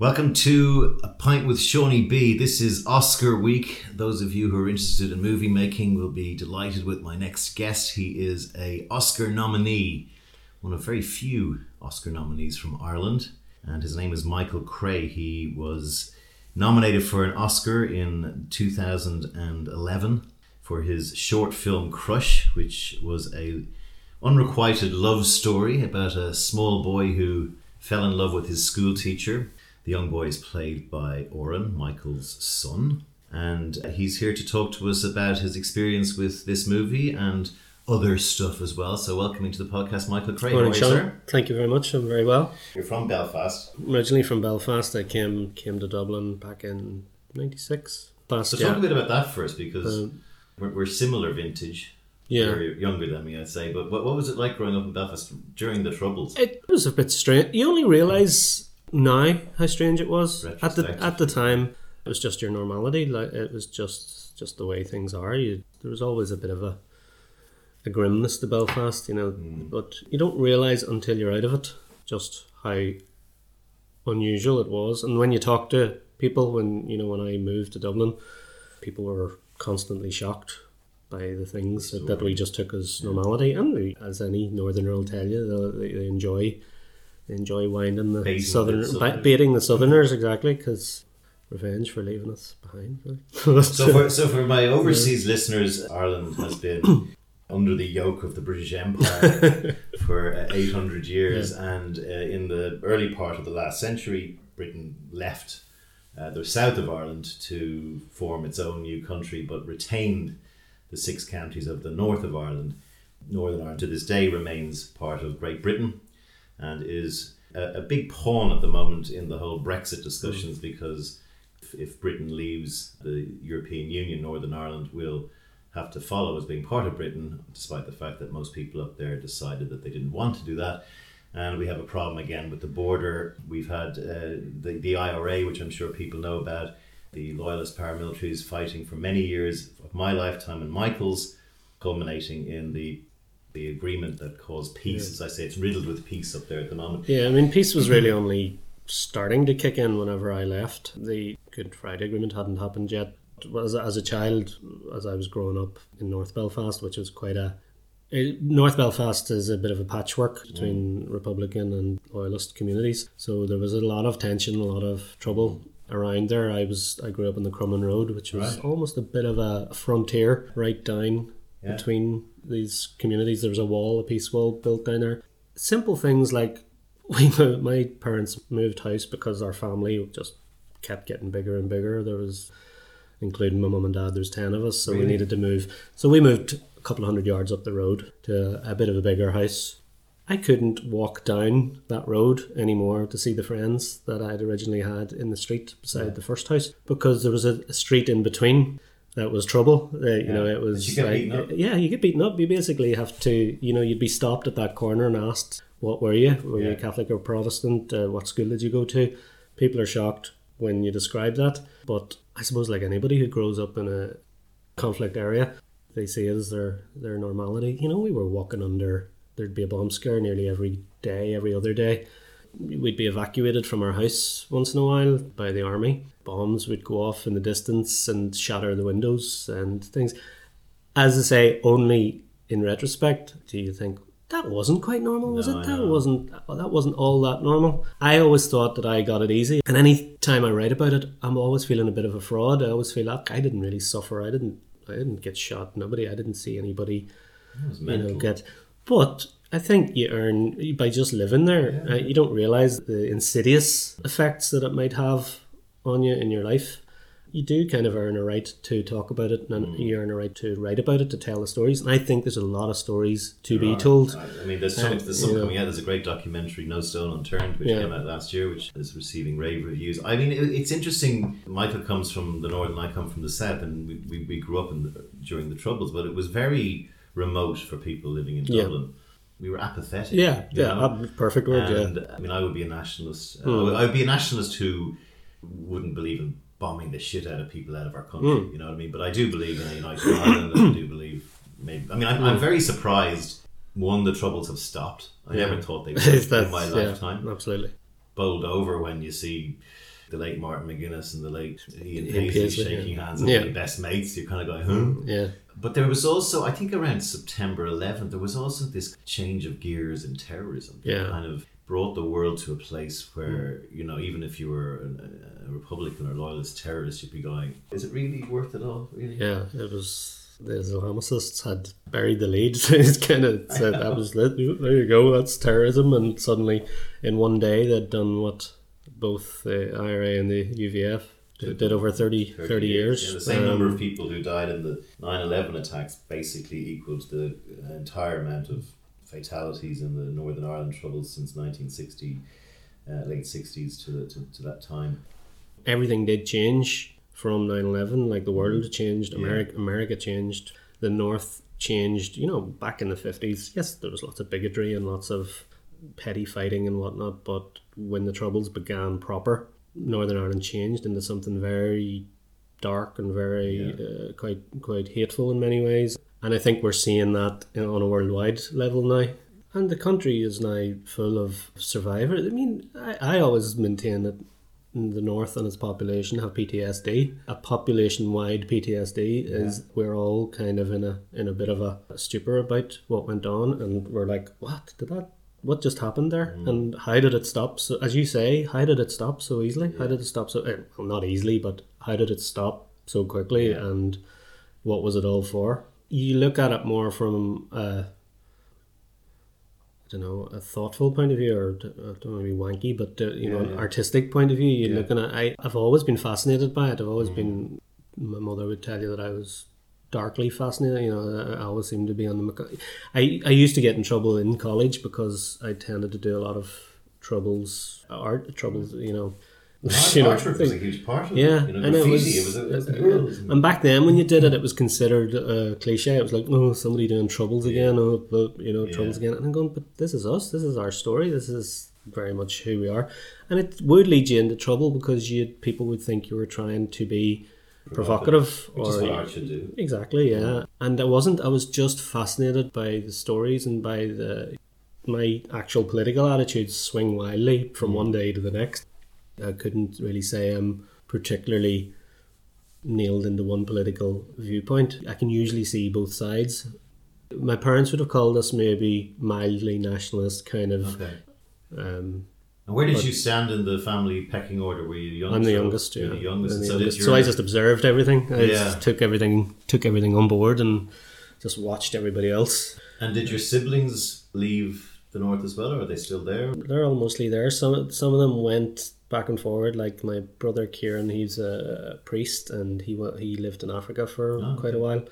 Welcome to A Pint with Seaniebee. This is Oscar week. Those of you who are interested in movie making will be delighted with my next guest. He is a Oscar nominee, one of very few Oscar nominees from Ireland, and his name is Michael Creagh. He was nominated for an Oscar in 2011 for his short film Crush, which was a unrequited love story about a small boy who fell in love with his school teacher the young boy is played by Oran, Michael's son, and he's here to talk to us about his experience with this movie and other stuff as well. So, welcoming to the podcast, Michael Creagh. Morning, Sean. Thank you very much. I'm very well. You're from Belfast. Originally from Belfast, I came came to Dublin back in '96. Last so, talk a bit about that first, because um, we're, we're, similar vintage. Yeah, you're younger than me, I'd say. But what, what was it like growing up in Belfast during the Troubles? It was a bit strange. You only realise now how strange it was at the at the time. It was just your normality. Like it was just just the way things are. You, there was always a bit of a a grimness to Belfast, you know. Mm. But you don't realise until you're out of it just how unusual it was. And when you talk to people, when you know when I moved to Dublin, people were constantly shocked by the things that, that we just took as normality. And as any northerner will tell you, they, they enjoy enjoy winding the baiting southern, the baiting the southerners exactly because revenge for leaving us behind. so for so for my overseas yeah. listeners, Ireland has been under the yoke of the British Empire for uh, 800 years, yeah. and uh, in the early part of the last century, Britain left uh, the south of Ireland to form its own new country, but retained the six counties of the north of Ireland. Northern Ireland to this day remains part of Great Britain and is a, a big pawn at the moment in the whole Brexit discussions mm. because if, if Britain leaves the European Union, Northern Ireland will have to follow as being part of Britain, despite the fact that most people up there decided that they didn't want to do that. And we have a problem again with the border. We've had uh, the, the IRA, which I'm sure people know about, the loyalist paramilitaries fighting for many years of my lifetime and Michael's, culminating in the the agreement that caused peace. Yeah. As I say, it's riddled with peace up there at the moment. Yeah, I mean, peace was really only starting to kick in whenever I left. The Good Friday Agreement hadn't happened yet. As, as a child, as I was growing up in North Belfast, which was quite a North Belfast is a bit of a patchwork between mm. Republican and Loyalist communities, so there was a lot of tension, a lot of trouble around there. I was I grew up in the Crumlin Road, which was right. almost a bit of a frontier right down yeah. between these communities. There was a wall, a peace wall built down there. Simple things like we my parents moved house because our family just kept getting bigger and bigger. There was, including my mum and dad, there's ten of us, so really? we needed to move. So we moved a couple of hundred yards up the road to a bit of a bigger house. I couldn't walk down that road anymore to see the friends that I had originally had in the street beside yeah. the first house because there was a, a street in between that was trouble. Uh, you yeah. know, it was you like, yeah, you get beaten up. You basically have to, you know, you'd be stopped at that corner and asked, "What were you? Were yeah. you Catholic or Protestant? Uh, what school did you go to?" People are shocked when you describe that, but I suppose like anybody who grows up in a conflict area, they see it as their their normality. You know, we were walking under. There'd be a bomb scare nearly every day, every other day we'd be evacuated from our house once in a while by the army. Bombs would go off in the distance and shatter the windows and things. As I say, only in retrospect do you think that wasn't quite normal, was no, it? That wasn't that wasn't all that normal. I always thought that I got it easy, and any time I write about it, I'm always feeling a bit of a fraud. I always feel like I didn't really suffer. I didn't. I didn't get shot. Nobody. I didn't see anybody. You know, get. But I think you earn by just living there. Yeah. Uh, you don't realize the insidious effects that it might have on you in your life. You do kind of earn a right to talk about it, and mm. you earn a right to write about it, to tell the stories. And I think there's a lot of stories to there be are. told. I mean, there's some, uh, there's some coming out. There's a great documentary, No Stone Unturned, which yeah. came out last year, which is receiving rave reviews. I mean, it, it's interesting. Michael comes from the north, and I come from the south, and we, we, we grew up in the, during the Troubles, but it was very remote for people living in Dublin. We were apathetic. Yeah, yeah, know? perfect word. And, yeah. I mean, I would be a nationalist. Mm. I would be a nationalist who wouldn't believe in bombing the shit out of people out of our country. Mm. You know what I mean? But I do believe in a united Ireland. I do believe maybe. I mean, I'm, mm. I'm, hmm. very surprised. One, the troubles have stopped. I yeah. never thought they would in my lifetime. Yeah, absolutely. Bowled over when you see the late Martin McGuinness and the late Ian Ian Paisley shaking yeah. hands and Yeah. best mates. You're kind of going, huh? Yeah. But there was also, I think around September 11th, there was also this change of gears in terrorism. that Yeah. Kind of brought the world to a place mm. where, you know, even if you were a, a Republican or loyalist terrorist, you'd be going, is it really worth it all? Really? Yeah, it was the Islamicists had buried the lead. it's kind of said that was it. There you go, that's terrorism. And suddenly, in one day, they'd done what both the IRA and the UVF did, did over 30, 30, years. Yeah, the same Um, number of people who died in the 9 11 attacks basically equals the entire amount of fatalities in the Northern Ireland troubles since 1960, uh, late 60s to, the, to, to that time. everything did change from 9-11 like the world changed Yeah. america america changed the north changed you know back in the 50s yes there was lots of bigotry and lots of petty fighting and whatnot but when the troubles began proper northern ireland changed into something very dark and very uh, quite quite hateful in many ways. And i think we're seeing that on a worldwide level now. And the country is now full of survivors. I mean i, I always maintain that the north and its population have PTSD. A population-wide PTSD is we're all kind of in a in a bit of a stupor about what went on, and we're like, what? Did that? What just happened there? And how did it stop? So, as you say, how did it stop so easily? How did it stop so? eh, Well, not easily, but how did it stop so quickly? And what was it all for? You look at it more from. Uh, I don't know, a thoughtful point of view, or I don't want to be wanky, but uh, you know, an yeah. artistic point of view. You're Yeah. looking at. I, I've always been fascinated by it. I've always been. My mother would tell you that I was darkly fascinated. You know, I always seem to be on the. I I used to get in trouble in college because I tended to do a lot of troubles, art troubles. You know, Art, you know, artwork was a huge part of yeah, it. You know, and it was, it was, it was uh, and back then when you did it, it was considered a cliche. It was like, oh, somebody doing troubles again, oh, but you know, troubles again. And I'm going, but this is us. This is our story. This is very much who we are, and it would lead you into trouble because you people would think you were trying to be provocative, or art should do. Exactly, yeah. And I wasn't. I was just fascinated by the stories and by the my actual political attitudes swing wildly from one day to the next. I couldn't really say I'm particularly nailed into one political viewpoint. I can usually see both sides. My parents would have called us maybe mildly nationalist, kind of. Okay. Um, And where did you stand in the family pecking order? Were you the youngest? I'm the youngest. Yeah. the youngest. The so, youngest. So I just observed everything. I Yeah. just took everything, took everything on board, and just watched everybody else. And did your siblings leave the north as well, or are they still there? They're all mostly there. Some some of them went back and forward. Like my brother Kieran, he's a priest, and he he lived in Africa for Oh, quite a while.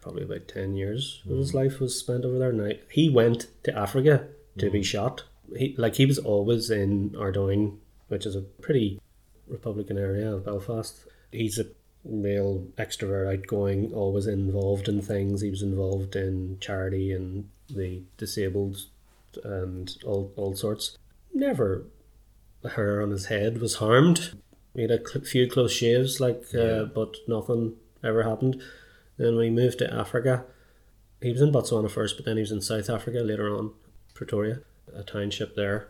Probably about ten years of his hmm. life was spent over there. Now he went to Africa to be hmm. shot. He like he was always in Ardoyne, which is a pretty Republican area of Belfast. He's a real extrovert, outgoing, always involved in things. He was involved in charity and the disabled and all, all sorts. Never a hair on his head was harmed. He had a cl- few close shaves, like, uh, Yeah. but nothing ever happened. Then he moved to Africa, he was in Botswana first, but then he was in South Africa later on, Pretoria, a township there.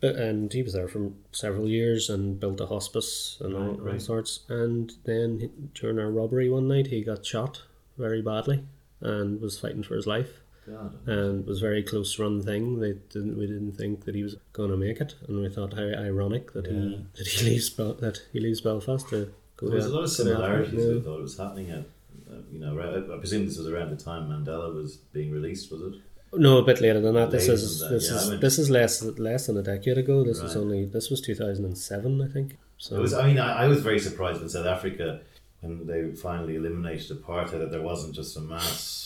But, and he was there for several years and built a hospice and all, Right, all right. sorts. And then during a robbery one night, he got shot very badly and was fighting for his life God. and it was very close run thing. They didn't we didn't think that he was going to make it, and we thought how ironic that Yeah. he that he leaves Bel- that he leaves Belfast to go. There was a lot of go to Africa. similarities Yeah. with what was happening at, uh, you know, I presume this was around the time Mandela was being released, was it? No, a bit later than that. This is that, this yeah, I is mean- this is less less than a decade ago. This is Right. only this was two thousand and seven, I think. So It was. I mean, I, I was very surprised in South Africa when they finally eliminated apartheid that there wasn't just a mass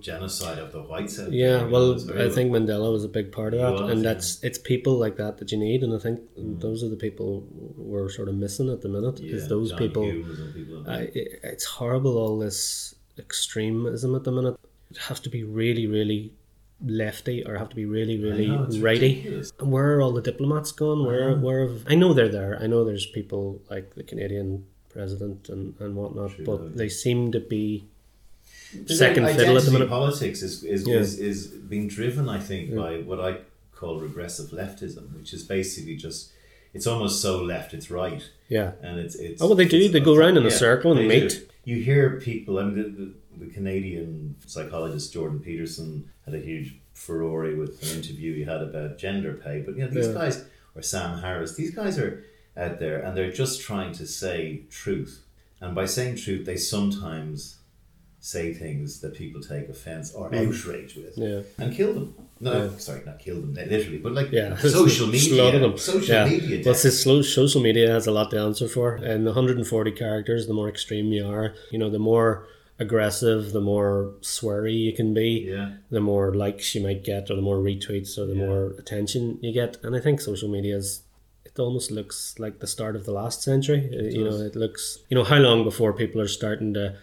genocide of the whites. there, Hmm. yeah, you well, it was very- I think Mandela was a big part of that, was, and yeah. Hmm. that's it's people like that that you need, and I think those are the people we're sort of missing at the minute. yeah, those Johnny people people like. I, it, it's horrible all this extremism at the minute. Has to be really, really lefty or have to be really, really know, righty. ridiculous. And where are all the diplomats gone? Where, where have, I know they're there. I know there's people like the Canadian president and, and whatnot, True, but they seem to be There's second like fiddle at the identity minute. Politics is is, Yeah. is is being driven, I think, by what I call regressive leftism, which is basically just it's almost so left, it's right, Yeah. and it's it's. Oh, well, they do. They go around in a yeah, circle and meet. do. You hear people. I mean, the, the, the Canadian psychologist Jordan Peterson had a huge furore with an interview he had about gender pay. But you know, these Yeah. guys or Sam Harris, these guys are out there and they're just trying to say truth. And by saying truth, they sometimes say things that people take offense or mm. outrage with Yeah. and kill them. No, Yeah. sorry, not kill them literally, but like Yeah, social Slaughter media. them. Social yeah. media. Well, death. this slow, social media has a lot to answer for. And 140 characters, the more extreme you are, you know, the more aggressive, the more sweary you can be, yeah. the more likes you might get, or the more retweets, or the Yeah. more attention you get. And I think social media is. It almost looks like the start of the last century. Uh, you know, it looks. You know, how long before people are starting to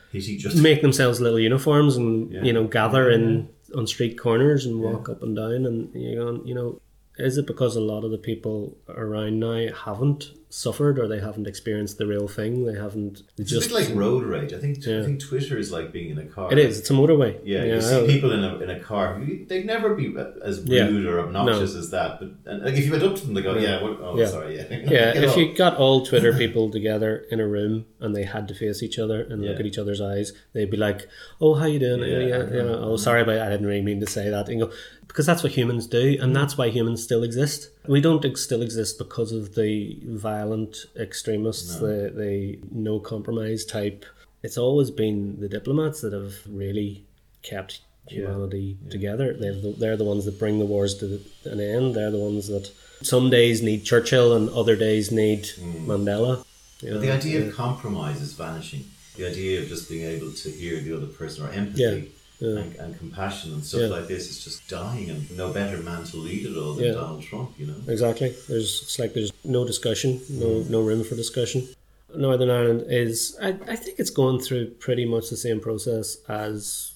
make themselves little uniforms and Yeah. you know gather Yeah. in on street corners and walk up and down and you know you know is it because a lot of the people around now haven't suffered or they haven't experienced the real thing they haven't they It's just a bit like road rage. I think I think Twitter is like being in a car. it is it's a motorway Yeah, you I- see people in a, in a car. They'd never be as Yeah. rude or obnoxious as that. But and, like if you went up to them, they go, "Yeah, what, oh, Yeah. sorry, yeah." yeah, if you got all Twitter people together in a room and they had to face each other and look at each other's eyes, they'd be like, "Oh, how you doing? Yeah, Yeah, yeah, I you know. know, oh, sorry, but I didn't really mean to say that." And go, because that's what humans do, and mm. that's why humans still exist. We don't ex- still exist because of the violent extremists, the the no compromise type. It's always been the diplomats that have really kept humanity together. They're the, they're the ones that bring the wars to the, an end. They're the ones that some days need Churchill and other days need mm. Mandela. You But the idea yeah. of compromise is vanishing. The idea of just being able to hear the other person or empathy Yeah, yeah. And, and compassion and stuff Yeah. like this is just dying, and no better man to lead it all than Yeah. Donald Trump. You know. Exactly. There's it's like there's no discussion, no no room for discussion. Northern Ireland is I, I think it's going through pretty much the same process as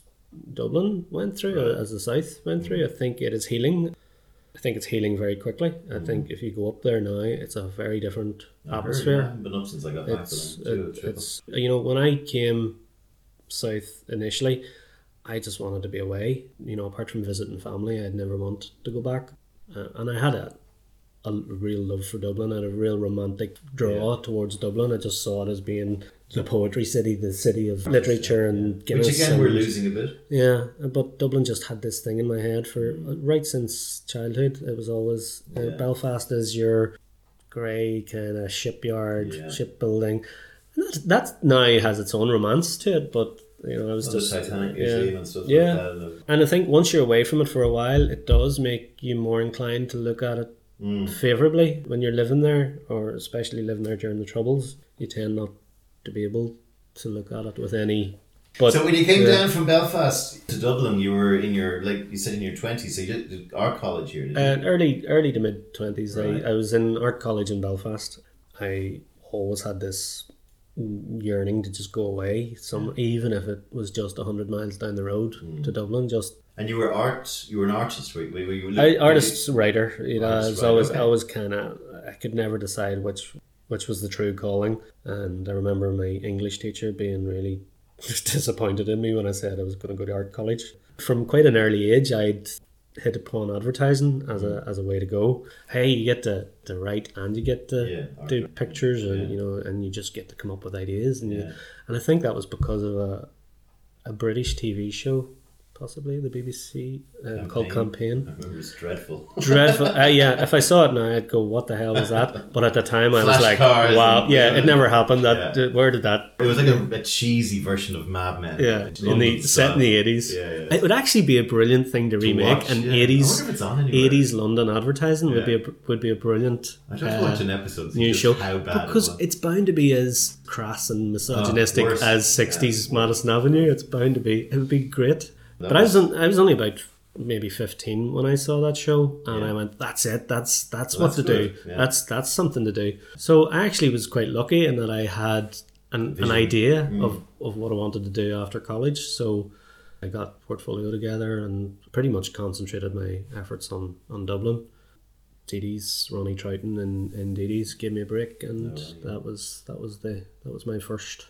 Dublin went through, Right. as the South went through. I think it is healing. I think it's healing very quickly. I mm-hmm. think if you go up there now, it's a very different I heard, I atmosphere. haven't been up since I got back. It's but I'm due a it, it's you know when I came south initially, I just wanted to be away. You know, apart from visiting family, I'd never want to go back, uh, and I had a a real love for Dublin. I had a real romantic draw towards Dublin. I just saw it as being the poetry city, the city of literature and Guinness. Which again, we're losing a bit. yeah, but Dublin just had this thing in my head for right since childhood. It was always uh, Yeah. Belfast is your grey kind of shipyard, Yeah. shipbuilding. And that that now has its own romance to it, but you know, I was Well, just Titanic yeah. And stuff Yeah. like. And, And I think once you're away from it for a while, it does make you more inclined to look at it Mm. favorably when you're living there, or especially living there during the troubles. You tend not to be able to look at it with any. But so when you came yeah. down from Belfast to Dublin, you were in your like you said in your twenties. So you did, our college you? Uh, early, early to mid twenties. Right. I, I was in art college in Belfast. I always had this yearning to just go away, some even if it was just hundred miles down the road Hmm. to Dublin. Just and you were art. You were an artist. Were, were you? I, artist writer. You know, Artist, I was right, always, okay. I was kind of. I could never decide which which was the true calling, and I remember my English teacher being really disappointed in me when I said I was going to go to art college. From quite an early age, I'd hit upon advertising as a Mm. as a way to go. Hey, you get to, to write and you get to Yeah, pictures, and yeah. you know, and you just get to come up with ideas, and you, and I think that was because of a a British TV show, possibly the BBC uh, called Campaign I remember it's dreadful. dreadful. Uh, yeah, if I saw it now, I'd go, "What the hell was that?" But at the time, I was like, "Wow, and- yeah, yeah. it never happened. That Yeah. where did that?" It was like a, a cheesy version of Mad Men. Yeah, in the set in the eighties. Yeah, yeah. It would actually be a brilliant thing to, remake watch, an eighties wonder if it's on anywhere. eighties London advertising would be a would be a brilliant. I just uh, watched an episode. to new show because it was. it's bound to be as crass and misogynistic Oh, as sixties Madison Avenue. It's bound to be. It would be great. That but I was was- I was only about maybe fifteen when I saw that show, and Yeah. I went, "That's it. That's that's Well, what that's to do. yeah. That's that's something to do." So I actually was quite lucky in that I had an, an idea Mm. of of what I wanted to do after college. So. I got portfolio together and pretty much concentrated my efforts on, on Dublin. DD's Ronnie Troughton and, and DD's gave me a break, and Oh, yeah. that was that was the that was my first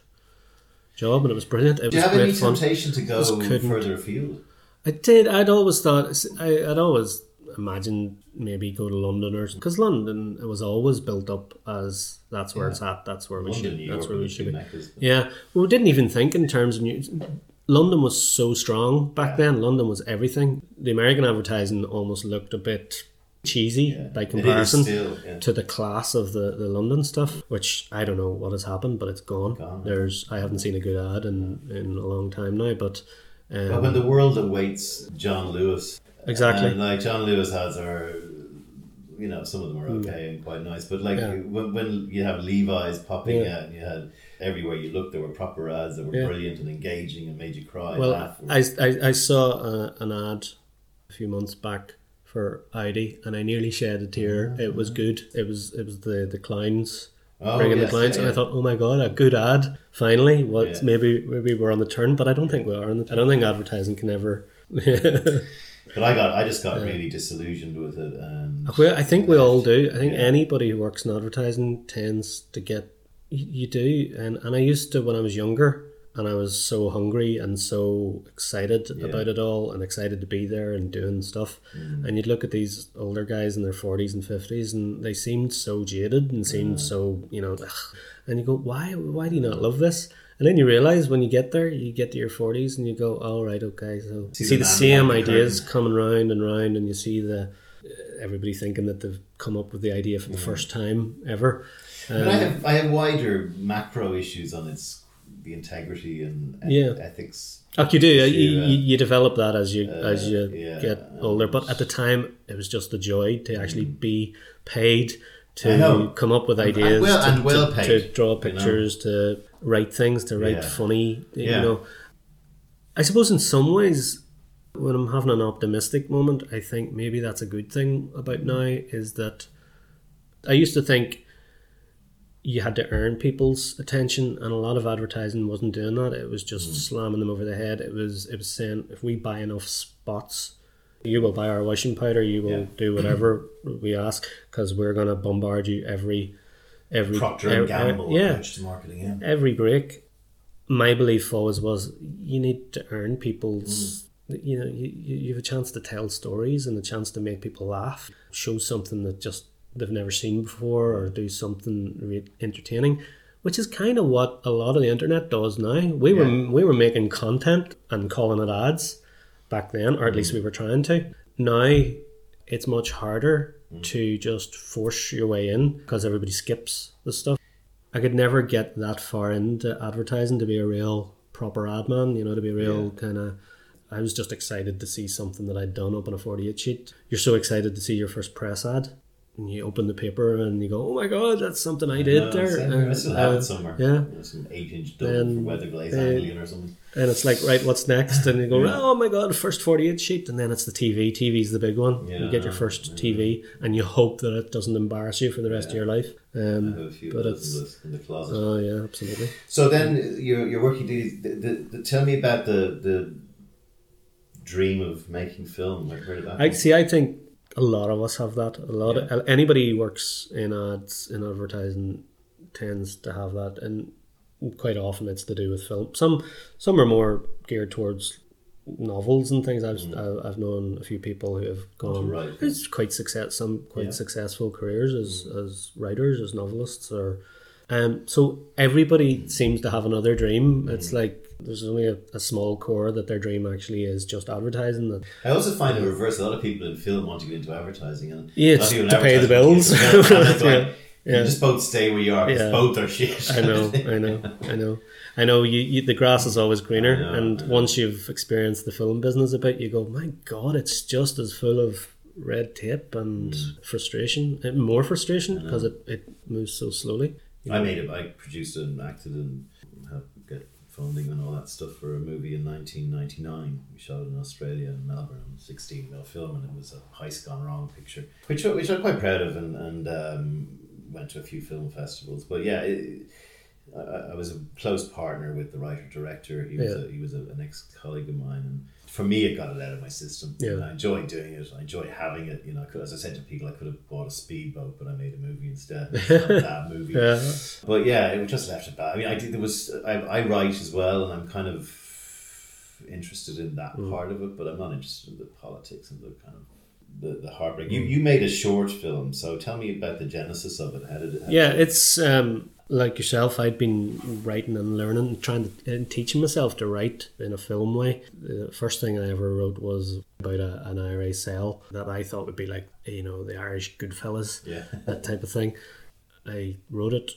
job, and it was brilliant. It Do you was have any fun. temptation to go further afield? I did. I'd always thought. I, I'd always imagine maybe go to London or because London it was always built up as that's where Yeah. it's at. That's where we London, should. New That's York where we should be. meccas. Yeah, well, we didn't even think in terms of new. London was so strong back Yeah. then. London was everything. The American advertising almost looked a bit cheesy Yeah. by comparison still, yeah. to the class of the, the London stuff. Which I don't know what has happened, but it's gone. Gone. There's I haven't seen a good ad in, in a long time now, but. Um, But when the world awaits John Lewis, Exactly. and like John Lewis has are, you know, some of them are okay and quite nice, but like Mm. Yeah. when, when you have Levi's popping Yeah. out and you had everywhere you looked, there were proper ads that were Yeah. brilliant and engaging and made you cry. Well, laugh. I, I, I saw uh, an ad a few months back for Audi, and I nearly shed a tear. Mm-hmm. It was good. It was it was the the clowns Oh, bringing yes, the clowns, yeah, and I thought, oh my god, a good ad finally. What Yeah. maybe maybe we're on the turn, but I don't think we are. On the, I don't think advertising can ever. But I got, I just got really disillusioned with it, and Well, I think we all do. I think Yeah. anybody who works in advertising tends to get. You, you do, and and I used to when I was younger, and I was so hungry and so excited Yeah. about it all, and excited to be there and doing stuff. Mm. And you'd look at these older guys in their forties and fifties, and they seemed so jaded and seemed so you know, ugh. and you go, why why do you not love this? And then you realize when you get there, you get to your forties, and you go, all right, okay, so See you see the the same ideas curtain. coming round and round, and you see the everybody thinking that they've come up with the idea for the first time ever. But Um, I have I have wider macro issues on its the integrity and Yeah. ethics. like you do, you, uh, you, you develop that as you uh, as you yeah, get older. But at the time, it was just the joy to actually be paid Mm. I know. to come up with ideas, and well- to, and well to, paid, to draw you know. pictures, to write things, to write Yeah. funny. You Yeah. know, I suppose in some ways, when I'm having an optimistic moment, I think maybe that's a good thing about now. Is that I used to think you had to earn people's attention, and a lot of advertising wasn't doing that. It was just Mm. slamming them over the head. It was it was saying if we buy enough spots, you will buy our washing powder. You will Yeah. do whatever we ask because we're going to bombard you every every Procter and Gamble ev- yeah to marketing. Yeah. every break. My belief always was you need to earn people's. You know, you, you you have a chance to tell stories and a chance to make people laugh, show something that just they've never seen before, or do something re- entertaining, which is kind of what a lot of the internet does now. We were we were making content and calling it ads back then, or at least we mm-hmm. were trying to. Now it's much harder mm. to just force your way in because everybody skips the stuff. I could never get that far into advertising to be a real proper ad man, you know, to be a real kind of. I was just excited to see something that I'd done up on a 48 sheet. You're so excited to see your first press ad. And you open the paper and you go, oh my god, that's something I did No, there. same. I And, still have it somewhere. yeah. You know, some eight inch double weather glaze uh, Anglian or something. And it's like, right, what's next? And you go, Yeah. oh my god, first 48 sheet. And then it's the TV. TV's the big one. Yeah, you get your first Yeah. TV and you hope that it doesn't embarrass you for the rest of your life. Um, have a few but it's- in the, closet. oh, yeah, absolutely. So then you're, you're working. The, the, the, the, tell me about the the dream of making film. Where, where did that? I come see. I think a lot of us have that. A lot of anybody who works in ads in advertising tends to have that, and quite often it's to do with film. Some some are more geared towards novels and things. I've mm. I've I've known a few people who have gone. It's quite success. Some quite Yeah. successful careers as mm. as writers, as novelists, or. Um, so everybody seems to have another dream. It's mm. like there's only a, a small core that their dream actually is just advertising. That I also find the reverse. A lot of people in film want to get into advertising, and Yeah, a lot of it's to pay the bills. want to get into film, and it's like, Yeah. You just both stay where you are. Yeah. both are shit. I know, I know, I know, I know. You, you the grass is always greener, know, and once you've experienced the film business a bit, you go, my God, it's just as full of red tape and Mm. frustration, and more frustration because it, it moves so slowly. I made it. I produced and acted get funding and all that stuff for a movie in 1999. We shot it in Australia in Melbourne on 16 mil film, and it was a heist gone wrong picture, which which I'm quite proud of, and and um, went to a few film festivals. But yeah. It, I, I was a close partner with the writer director. He was Yeah. a, he was a, an ex colleague of mine, and for me, it got it out of my system. Yeah. And I enjoy doing it. I enjoy having it. You know, as I said to people, I could have bought a speedboat, but I made a movie instead. That movie. Yeah, But yeah, it just left it bad. I mean, I did. There was I, I write as well, and I'm kind of interested in that Mm. part of it, but I'm not interested in the politics and the kind of the, the heartbreak. You you made a short film, so tell me about the genesis of it. How did it? How Yeah, it's um, like yourself. I'd been writing and learning, and trying to and teaching myself to write in a film way. The first thing I ever wrote was about a, an IRA cell that I thought would be like you know the Irish Goodfellas, Yeah. that type of thing. I wrote it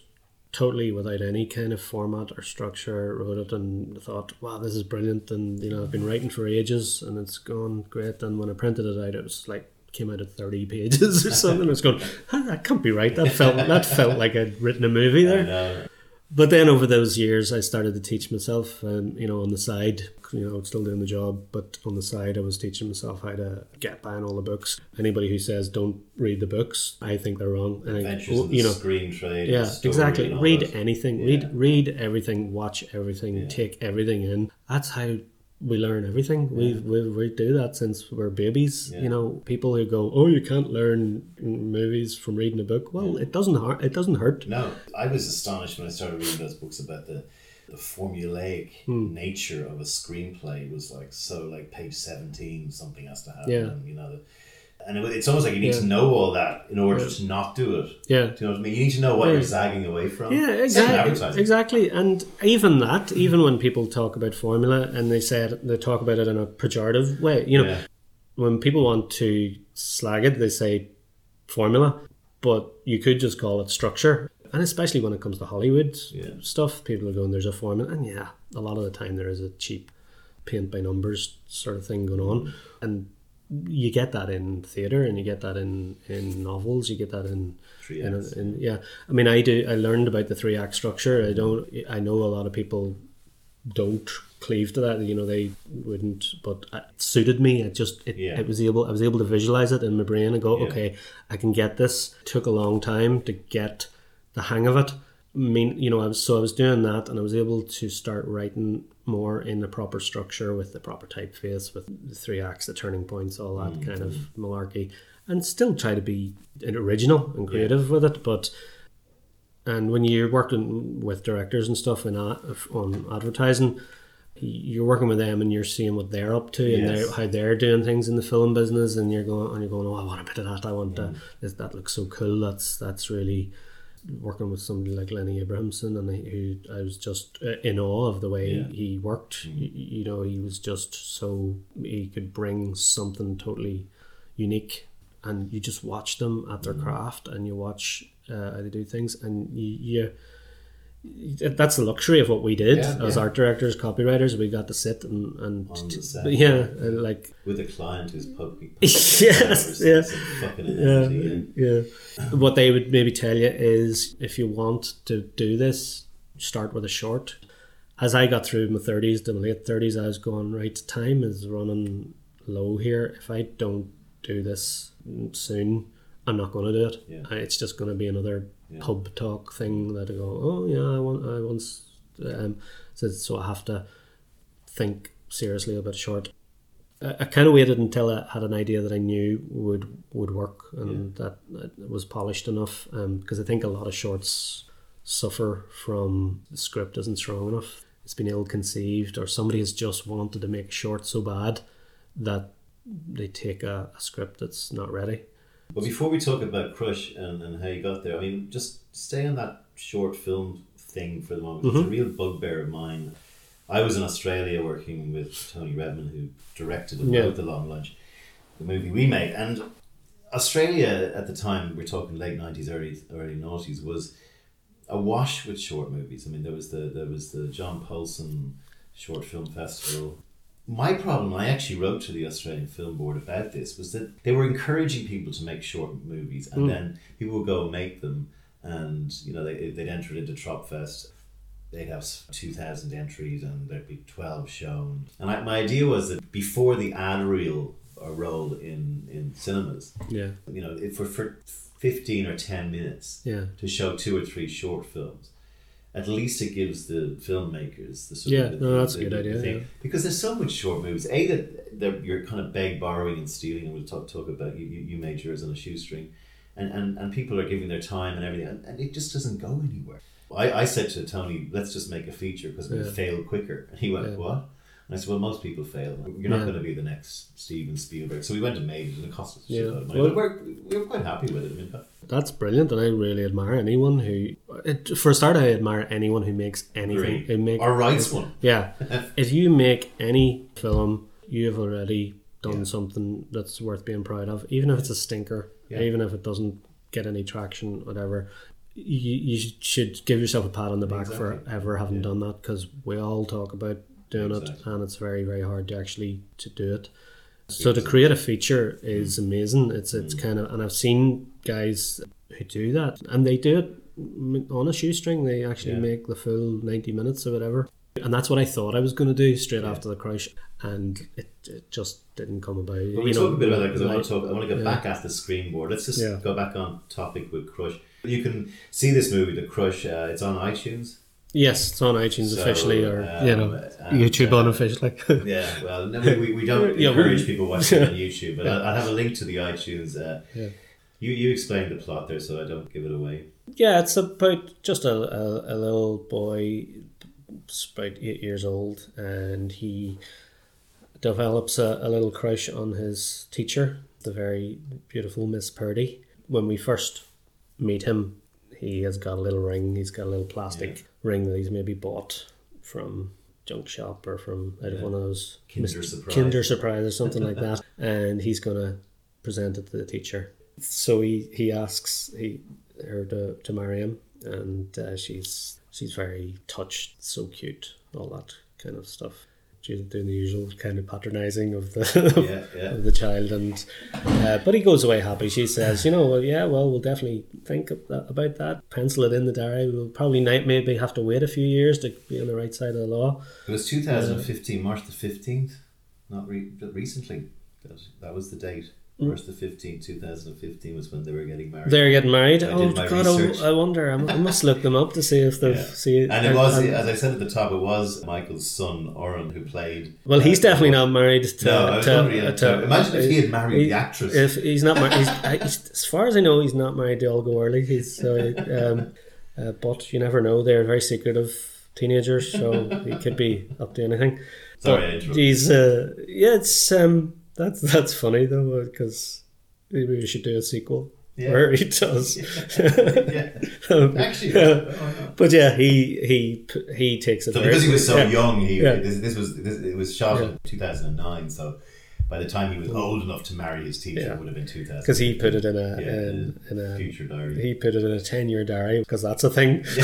totally without any kind of format or structure. Wrote it and thought, wow, this is brilliant. And you know, I've been writing for ages, and it's gone great. And when I printed it out, it was like came out at thirty pages or something. I was going, "Huh, that can't be right. That felt that felt like I'd written a movie there. But then over those years, I started to teach myself, um, you know, on the side, you know, still doing the job, but on the side, I was teaching myself how to get by on all the books. Anybody who says don't read the books, I think they're wrong. And I- Adventures you know, screen trade. yeah, exactly. Read that. anything. Yeah. Read read everything. Watch everything. Yeah. Take everything in. That's how we learn everything. We, we we do that since we're babies. Yeah. You know, people who go, "Oh, you can't learn movies from reading a book." Well, it doesn't hurt. It doesn't hurt. No, I was astonished when I started reading those books about the the formulaic Hmm. nature of a screenplay was like so like page 17 something has to happen Yeah. and you know and it, it's almost like you need Yeah. to know all that in order Yeah. to not do it Yeah. do you know what I mean you need to know what Yeah. you're zagging away from Yeah, exactly. Exactly, and even that, even when people talk about formula and they say it, they talk about it in a pejorative way. You know, Yeah. when people want to slag it, they say formula, but you could just call it structure. And especially when it comes to Hollywood Yeah. stuff, people are going, "There's a formula," and yeah, a lot of the time there is a cheap paint by numbers sort of thing going on, mm-hmm. and you get that in theater, and you get that in in novels, you get that in Three in, acts. in yeah. I mean, I do. I learned about the three act structure. I mm-hmm. don't. I know a lot of people don't cleave to that. You know, they wouldn't, but it suited me. It just it, Yeah. it was able. I was able to visualize it in my brain and go, Yeah. okay, I can get this. took a long time to get the hang of it. I mean, you know, I was so I was doing that, and I was able to start writing more in the proper structure with the proper typeface, with the three acts, the turning points, all that mm. kind of malarkey, and still try to be original and creative with it. But and when you're working with directors and stuff in on advertising, you're working with them and you're seeing what they're up to and they're, how they're doing things in the film business, and you're going and you're going, oh, I want a bit of that. I want that. Mm. This, that looks so cool. That's that's really working with somebody like Lenny Abrahamson, and he- who I was just uh, in awe of the way Yeah. he worked. Y- You know, he was just so he could bring something totally unique, and you just watch them at their craft, and you watch uh, how they do things, and you. you that's the luxury of what we did Yeah, as yeah. art directors, copywriters. We got to sit and and set. yeah, and uh, like with a client who's public Yes, yeah. fucking yeah, yeah. What they would maybe tell you is if you want to do this, start with a short. As I got through my thirties to my late thirties, I was going right. Time is running low here. If I don't do this soon, I'm not going to do it. Yeah. I- It's just going to be another Yeah. pub talk thing that I go. Oh yeah, I want. I once. Um, so, so I have to think seriously about short. I, I kind of waited until I had an idea that I knew would would work and that it was polished enough. Um, because I think a lot of shorts suffer from the script isn't strong enough. It's been ill conceived, or somebody has just wanted to make short so bad that they take a, a script that's not ready. But before we talk about Crush and, and how you got there, I mean, just stay on that short film thing for the moment. It's a Mm-hmm. real bugbear of mine. I was in Australia working with Tony Redman, who directed and Yeah. The Long Lunch, the movie we made. And Australia at the time, we're talking late nineties, early early noughties, was awash with short movies. I mean, there was the there was the John Paulson Short Film Festival. My problem, I actually wrote to the Australian Film Board about this, was that they were encouraging people to make short movies, and then people would go and make them, and you know they they'd enter it into Tropfest. They'd have two thousand entries, and there'd be twelve shown. And I, my idea was that before the ad reel uh, rolled in in cinemas, Yeah, you know, if for for fifteen or ten minutes, yeah, to show two or three short films. At least it gives the filmmakers the sort Yeah, of the, no, that's a good the idea, yeah. because there's so much short movies. A that that you're kind of beg, borrowing, and stealing, and we'll talk talk about you. You, you made yours on a shoestring, and, and and people are giving their time and everything, and, and it just doesn't go anywhere. I, I said to Tony, let's just make a feature because we'll Yeah. fail quicker. And he went, Yeah. what? And I said, well, most people fail. You're not Yeah. going to be the next Steven Spielberg. So we went and made it, and it cost us a Yeah. shitload of money. Well- but we're, we were quite happy with it. I mean, That's brilliant, and I really admire anyone who. It, for a start, I admire anyone who makes anything. Who make, or writes one. yeah, if you make any film, you have already done Yeah. something that's worth being proud of, even if it's a stinker, Yeah. even if it doesn't get any traction, whatever. You, you should give yourself a pat on the back for ever having Yeah. done that because we all talk about doing it, Exactly. and it's very very hard to actually to do it. So to create a feature is amazing. It's it's Mm. kind of, and I've seen guys who do that, and they do it on a shoestring. They actually Yeah. make the full ninety minutes or whatever, and that's what I thought I was going to do straight Yeah. after the crush, and it, it just didn't come about. Well, we talk know, a bit about that because I want to talk. I want to get yeah. back at the screenboard. Let's just go back on topic with Crush. You can see this movie, The Crush. Uh, it's on iTunes. Yes, it's on iTunes So, officially, or um, you know, and, YouTube uh, unofficially. Yeah, well, no, we, we, don't Yeah, encourage people watching on YouTube, but I'll, I'll have a link to the iTunes. Uh, Yeah. You you explained the plot there, so I don't give it away. Yeah, it's about just a, a, a little boy, about eight years old, and he develops a, a little crush on his teacher, the very beautiful Miss Purdy. When we first meet him, he has got a little ring, he's got a little plastic ring that he's maybe bought from junk shop or from out of Yeah. one of those Kinder Surprise. Kinder Surprise or something like that, and he's gonna present it to the teacher. So he he asks he her to, to marry him, and uh, she's she's very touched, so cute, all that kind of stuff. She's doing the usual kind of patronizing of the Yeah, yeah. of the child, and uh, but he goes away happy. She says, you know, well, yeah, well, we'll definitely think about that. Pencil it in the diary. We'll probably maybe have to wait a few years to be on the right side of the law. It was 2015, March the 15th, not re- recently. That was, that was the date. March the 15th, 2015 was when they were getting married. They're getting married. I oh God! research. I, I wonder. I, I must look them up to see if they've Yeah. see. and it was, as I said at the top, it was Michael's son, Oran, who played. well, he's uh, definitely not married to. No, I was to, wondering, yeah, to- imagine if he had married he- the actress. If he's not married, he's, I- he's, as far as I know, he's not married to Olga Wehrly. He's so, um, uh, but you never know. They're very secretive teenagers, so he could be up to anything. Sorry, I interrupted. he's uh, yeah, it's um, that's that's funny though because maybe we should do a sequel Yeah. where he does. yeah. Um, Actually, yeah. But yeah, he he he takes it. So because he was so young, he this, this was this, it was shot in 2009. So by the time he was old enough to marry his teacher, Yeah. it would have been 2000. because he put it in a Yeah, in, in a future diary. he put it in a ten year diary because that's a thing.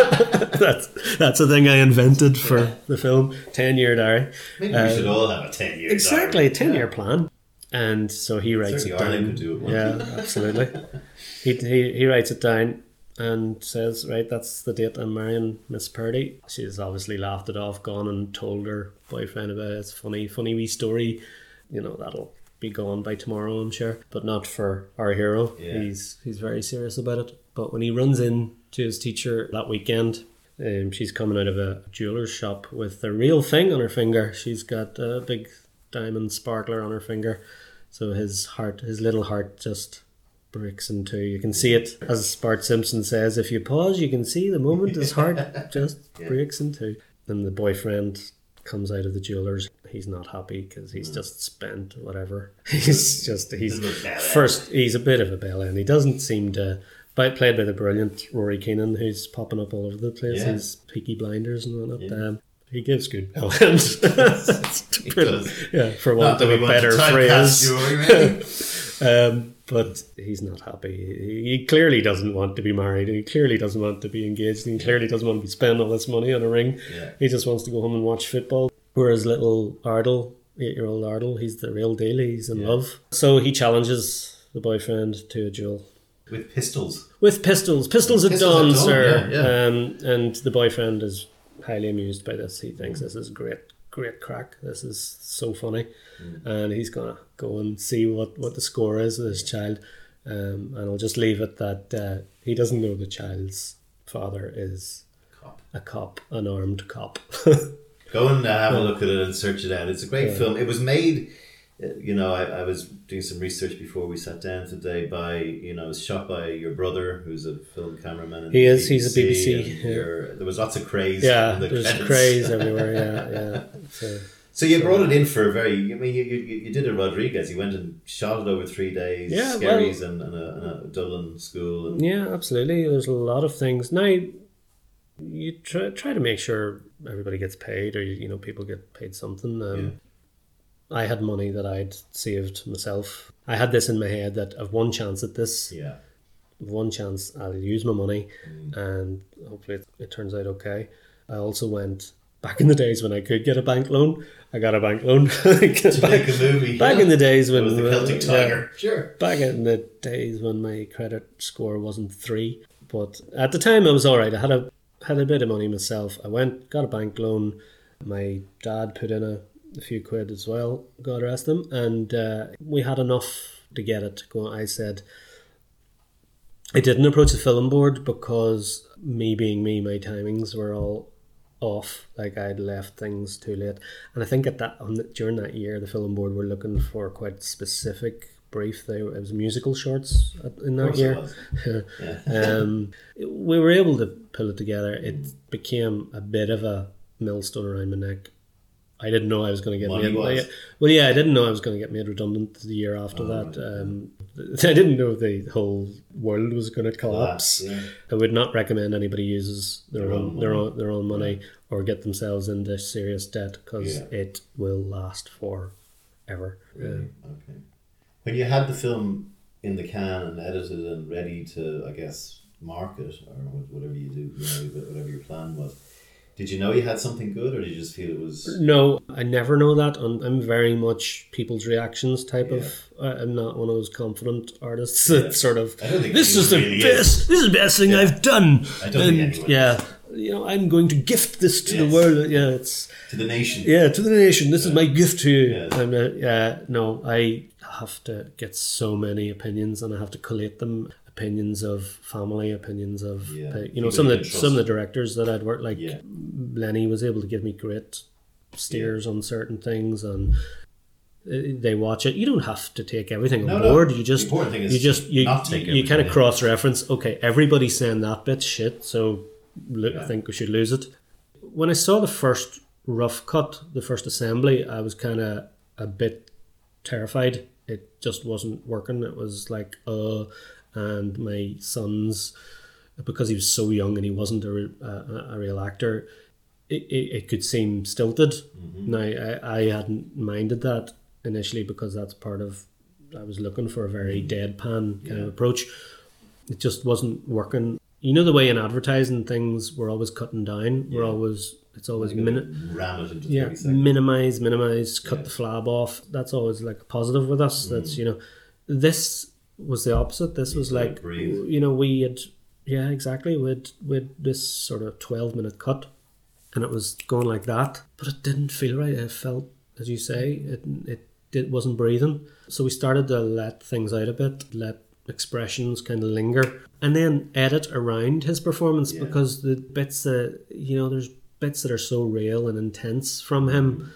that's that's a thing I invented for the film ten year diary. Maybe uh, we should all have a 10 year Exactly, a ten year Yeah. plan. And so he writes it down. Could do it, yeah, absolutely. He, he he writes it down and says, right, that's the date I'm marrying Miss Purdy. She's obviously laughed it off, gone and told her boyfriend about it. It's funny, funny wee story. You know, that'll be gone by tomorrow, I'm sure. But not for our hero. Yeah. He's he's very serious about it. But when he runs in to his teacher that weekend, um, she's coming out of a jeweler's shop with a real thing on her finger. She's got a big diamond sparkler on her finger. So his heart, his little heart, just breaks in two. You can see it, as Bart Simpson says. If you pause, you can see the moment his heart just Yeah. breaks in two. And the boyfriend comes out of the jeweler's. He's not happy because Hmm. he's just spent whatever. He's just he's bit first. He's a bit of a bell end. He doesn't seem to. But played by the brilliant Rory Keenan, who's popping up all over the place. Yeah. He's Peaky Blinders and whatnot. Yeah. Um, he gives good bell ends. Yeah, for want of a better phrase. Um, but he's not happy. He, he clearly doesn't want to be married. He clearly doesn't want to be engaged. He clearly doesn't want to be spending all this money on a ring. Yeah. He just wants to go home and watch football. Whereas little Ardle, eight-year-old Ardle, he's the real deal. He's in Yeah. love. So he challenges the boyfriend to a duel With pistols. with pistols. Pistols at Pistols dawn, at dawn, sir. yeah, yeah. Um, and the boyfriend is highly amused by this. He thinks this is great, great crack. This is so funny, Mm. and he's gonna go and see what what the score is with his child. Um, and I'll just leave it that uh, he doesn't know the child's father is Cop. a cop, an armed cop. Go and uh, have a look at it and search it out. It's a great Yeah. film. It was made, you know, I, I was doing some research before we sat down today by, you know, it was shot by your brother, who's a film cameraman. He is, he's a BBC, yeah. there was lots of craze. yeah, the there's credits. craze everywhere. Yeah, yeah. So, So you brought it in for a very. I mean, you, you, you did a Rodriguez. You went and shot it over three days. Yeah, Skerries and, and, a, and a Dublin school. And, Yeah, absolutely. There's a lot of things now. You try try to make sure everybody gets paid, or you know people get paid something. Um, I had money that I'd saved myself. I had this in my head that I've one chance at this. yeah. I've one chance. I'll use my money, mm. and hopefully it, it turns out okay. I also went back in the days when I could get a bank loan. I got a bank loan. A movie. Back in the days when the Celtic yeah. Tiger. Sure. back in the days when my credit score wasn't three. But at the time, I was all right. I had a had a bit of money myself. I went, got a bank loan. My dad put in a, a few quid as well. God rest them. And uh, we had enough to get it going. I said, I didn't approach the film board because me being me, my timings were all off. Like I'd left things too late, and I think at that on the, during that year, the film board were looking for quite specific brief. They it was musical shorts in that year. um, we were able to pull it together. It became a bit of a millstone around my neck. I didn't know I was going to get Money made. was. Well, yeah, I didn't know I was going to get made redundant the year after Oh, that. right. Um, I didn't know the whole world was going to collapse. Yeah. I would not recommend anybody uses their, Their own, own their money. own their own money or get themselves into serious debt because Yeah. it will last forever. Really? Okay. When you had the film in the can and edited and ready to, I guess, market or whatever you do, you know, whatever your plan was, did you know you had something good, or did you just feel it was? No, I never know that. I'm, I'm very much people's reactions type Yeah. of. I- I'm not one of those confident artists Yeah. that sort of. Think This is the really best. is. This is the best thing Yeah. I've done. I don't think And, anyone Yeah, you know, I'm going to gift this to the world. Yeah, it's To the nation. yeah to the nation. This is my gift to you. I'm a, yeah, no, I have to get so many opinions, and I have to collate them. Opinions of family, opinions of Yeah. uh, you know some of the can some of the directors that I'd worked like Yeah. Lenny was able to give me great steers on certain things and uh, they watch it. You don't have to take everything No, on no. board. You just important thing is you just you, you, you kind of cross reference. Okay, everybody's saying that bit shit, so lo- I think we should lose it. When I saw the first rough cut, the first assembly, I was kind of a bit terrified. It just wasn't working. It was like uh, and my son's because he was so young and he wasn't a, a, a real actor. It, it, it could seem stilted. Mm-hmm. Now I, I hadn't minded that initially because that's part of I was looking for a very mm-hmm. deadpan kind Yeah. of approach. It just wasn't working. You know the way in advertising things we're always cutting down. We're always it's always minute it yeah 30 minimize minimize cut Yeah. the flab off that's always like positive with us that's mm-hmm. you know this was the opposite. This was like breathe. you know we had yeah exactly. With with this sort of 12 minute cut and it was going like that. But it didn't feel right. It felt as you say it it, it wasn't breathing. So we started to let things out a bit let expressions kind of linger and then edit around his performance Yeah. because the bits that you know there's bits that are so real and intense from him mm.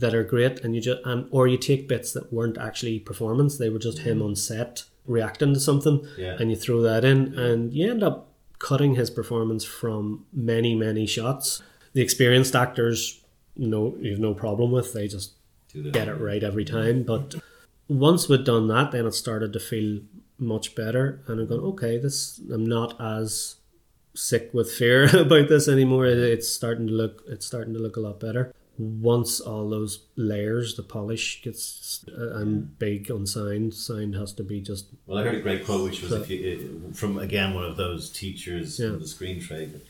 That are great and you just and or you take bits that weren't actually performance they were just him on set reacting to something Yeah. and you throw that in and you end up cutting his performance from many many shots. The experienced actors no you've no problem with they just get it right every time but once we'd done that then it started to feel much better and i'm going okay this i'm not as sick with fear about this anymore. It's starting to look it's starting to look a lot better once all those layers the polish gets uh, and big on sound sound has to be just Well, I heard a great quote, which was if you, from again one of those teachers Yeah. from the screen trade.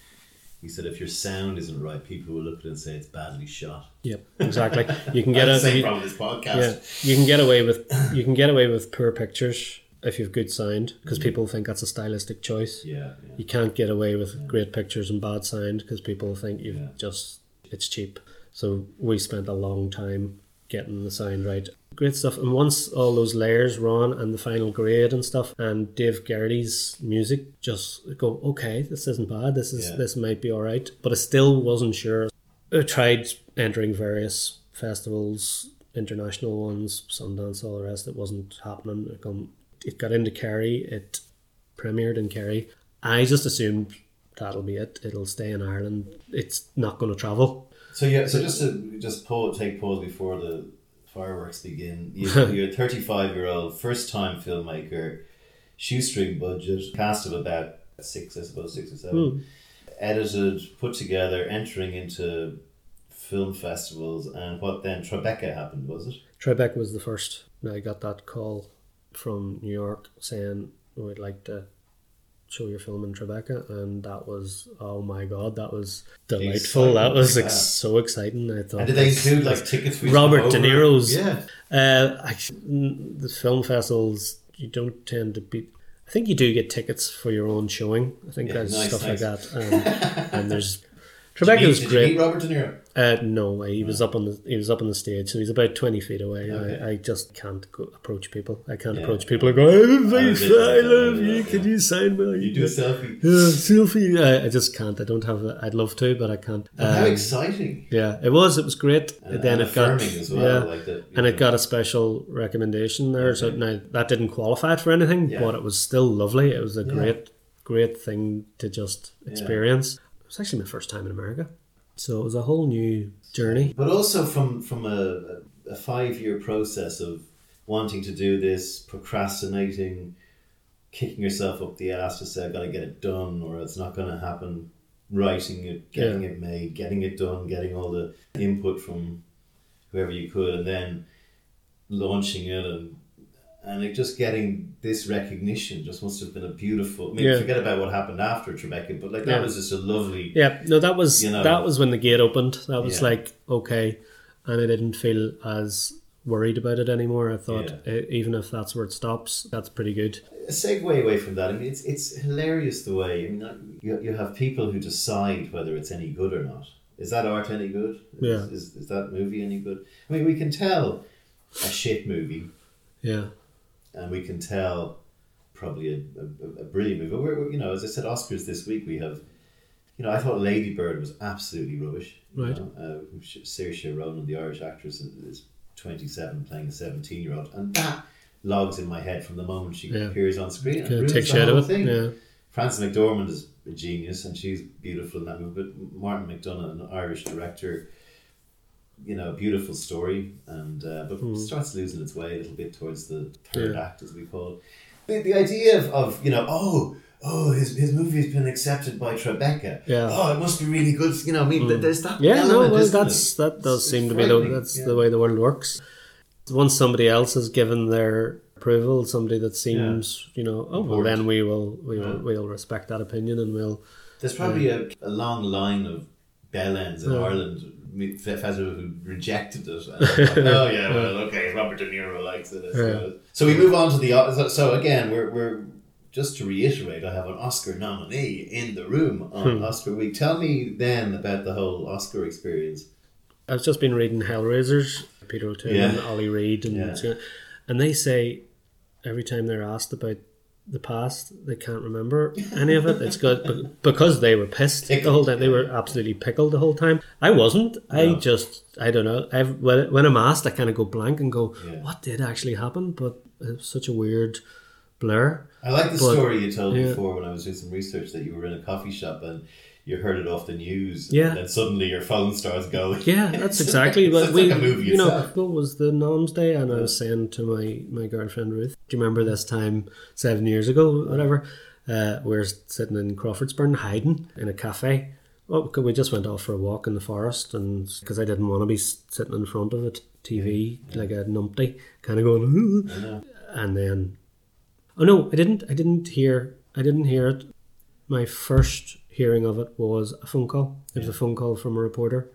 He said, "If your sound isn't right, people will look at it and say it's badly shot." yep exactly you can get a same you- problem with this podcast. yeah you can get away with you can get away with poor pictures if you've good sound because Mm. people think that's a stylistic choice Yeah, yeah. you can't get away with great pictures and bad sound because people think you've Yeah. just it's cheap. So we spent a long time getting the sound right. Great stuff. And once all those layers were on and the final grade and stuff, and Dave Garrity's music, just go, okay, this isn't bad. This is Yeah. this might be all right. But I still wasn't sure. I tried entering various festivals, international ones, Sundance, all the rest. It wasn't happening. It, come, it got into Kerry. It premiered in Kerry. I just assumed that'll be it. It'll stay in Ireland. It's not going to travel. So yeah, so just to just pause, take pause before the fireworks begin. You, you're a 35 year old first time filmmaker, shoestring budget, cast of about six, I suppose six or seven, hmm. edited, put together, entering into film festivals, and what then Tribeca happened was it? Tribeca was the first. I got that call from New York saying oh, we'd like to show your film in Tribeca, and that was oh my god, that was delightful. Exciting, that was yeah. so exciting. I thought And did they that's- include like tickets for Robert De? Niro's? Yeah, Uh, actually, the film festivals you don't tend to be. I think you do get tickets for your own showing. I think Yeah, there's nice, stuff nice. like that, um, and there's Did Tribeca was meet- did you meet great. Robert De Niro. Uh, no, he was up on the he was up on the stage, so he's about twenty feet away. Okay. I, I just can't go approach people. I can't Yeah. approach people and go, "I'm I'm a bit shy, I love you. yeah. Can you sign me?" You do a selfie. Yeah, selfie. I, I just can't. I don't have. A, I'd love to, but I can't. But how Um, exciting! yeah, it was. It was great. And, then and it got as well. yeah, like you and know. it got a special recommendation there. So now that didn't qualify it for anything, Yeah. but it was still lovely. It was a great, great thing to just experience. It was actually my first time in America, so it was a whole new journey. But also from from a, a five year process of wanting to do this, procrastinating, kicking yourself up the ass to say I've got to get it done or it's not going to happen, writing it, getting it made, getting it done, getting all the input from whoever you could, and then launching it and and it just getting this recognition just must have been a beautiful. I mean, Yeah. forget about what happened after Tribeca, but like that Yeah. was just a lovely. Yeah, no, that was You know. that was when the gate opened. That was Yeah. like okay, and I didn't feel as worried about it anymore. I thought even if that's where it stops, that's pretty good. a segue away from that. I mean, it's it's hilarious the way I mean you you have people who decide whether it's any good or not. Is that art any good? Is, Yeah. Is, is that movie any good? I mean, we can tell a shit movie, Yeah, and we can tell probably a, a, a brilliant movie. But we're, we're- you know, as I said, Oscars this week we have. You know, I thought Lady Bird was absolutely rubbish. you Right. know. Uh, Saoirse Ronan, the Irish actress, is twenty seven playing a seventeen year old, and that logs in my head from the moment she Yeah. appears on screen. and kind of takes the you whole thing. Yeah, Frances McDormand is a genius and she's beautiful in that movie. But Martin McDonagh, an Irish director, you know, beautiful story, and uh, but hmm. starts losing its way a little bit towards the third. Yeah. act, as we call it. The, the idea of, of you know, oh, oh, his, his movie has been accepted by Tribeca. Yeah. Oh, it must be really good. You know, I mean, hmm. th there's that. yeah. No, well, that's it? that does It's- seem it's to be the that's yeah. the way the world works. Once somebody else has given their approval, somebody that seems, you know, oh well, then we will we will we'll respect that opinion and we'll There's probably uh, a, a long line of bellends in Yeah. Ireland, me- who rejected it. And thought, oh yeah, well okay, Robert De Niro likes it. I suppose." So we move on to the so- so again we're we're just to reiterate, I have an Oscar nominee in the room on Hmm. Oscar week. Tell me then about the whole Oscar experience. I've just been reading Hellraisers, Peter O'Toole Yeah. and Ollie Reed, and Yeah. and they say every time they're asked about the past, they can't remember any of it. It's good be- because they were pissed the whole time. They were absolutely pickled the whole time. I wasn't. I just I don't know. I've, when when I'm asked, I kind of go blank and go, Yeah. "What did actually happen?" But it's such a weird blur. I like the But- story you told yeah. before when I was doing some research that you were in a coffee shop and you heard it off the news. Yeah. And then suddenly your phone starts going. Yeah, that's exactly what like we. movie you know, what was the Noms Day, and I was saying to my my girlfriend Ruth, "Do you remember this time seven years ago, whatever? Uh, we we're sitting in Crawfordsburn, hiding in a cafe. Oh, 'cause we just went off for a walk in the forest, and because I didn't want to be sitting in front of a TV like a numpty, kind of going, and then, oh no, I didn't. I didn't hear. I didn't hear it. My first hearing of it was a phone call. It was a phone call from a reporter,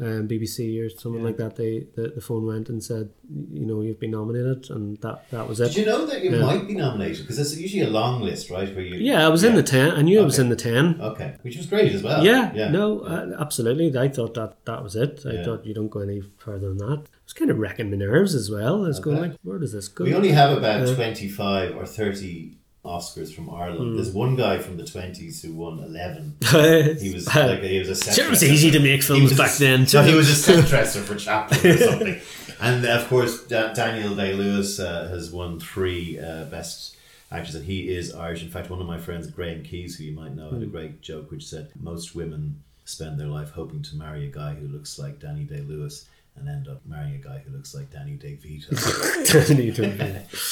um, BBC or something like that. They the, the phone went and said, you know, you've been nominated, and that that was it. Did you know that you Yeah. might be nominated? Because it's usually a long list, right? Where you yeah, I was in the ten. I knew I was Okay. in the ten. Okay, which was great as well. Yeah, yeah. no, Uh, absolutely. I thought that that was it. I Yeah. thought you don't go any further than that. It was kind of wrecking my nerves as well. I was going Okay. like, where does this go? We only have about Yeah. twenty-five or thirty Oscars from Ireland. Hmm. There's one guy from the twenties who won eleven. He was like he was a set it was easy to make films was a- back then. No, he was a set dresser for Chaplin or something. And of course, Da- Daniel Day Lewis uh, has won three uh, best actors, and he is Irish. In fact, one of my friends, Graham Keys, who you might know, had a great joke which said most women spend their life hoping to marry a guy who looks like Danny Day Lewis and end up marrying a guy who looks like Danny DeVito.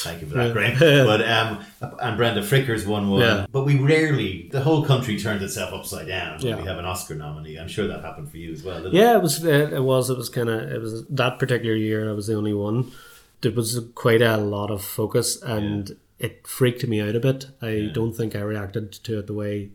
Thank you for that, Graham. But um, and Brenda Fricker's one one. Yeah. But we rarely, the whole country turns itself upside down when Yeah. we have an Oscar nominee. I'm sure that happened for you as well. didn't it? Yeah, it was. It, it was. It was kind of. It was that particular year. I was the only one. There was quite a lot of focus, and it freaked me out a bit. I don't think I reacted to it the way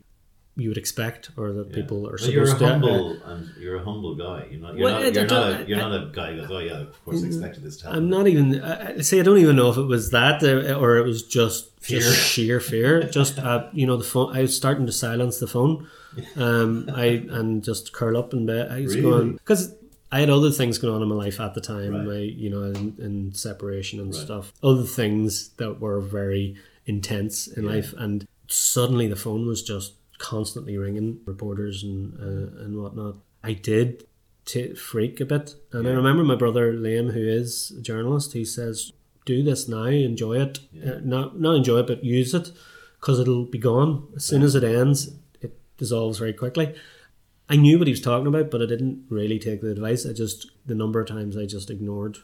you would expect, or that people are But you're a supposed to. humble and you're a humble guy. You're not. You're Well, not. You're don't- A, you're I- not a guy who goes, "Oh yeah, of course I expected this to happen." I'm not even. I I- see. I don't even know if it was that uh, or it was just Fear. just sheer fear. Just uh, you know, the phone. I was starting to silence the phone, um, I and just curl up in bed. I was Really? going because I had other things going on in my life at the time. Right. My you know, in, in separation and Right. stuff. Other things that were very intense in life, and suddenly the phone was just constantly ringing, reporters and uh, and whatnot. I did t- freak a bit. And I remember my brother Liam, who is a journalist, he says, "Do this now, enjoy it. Uh, not not enjoy it, but use it, because it'll be gone as soon as it ends. It dissolves very quickly." I knew what he was talking about, but I didn't really take the advice. I just the number of times I just ignored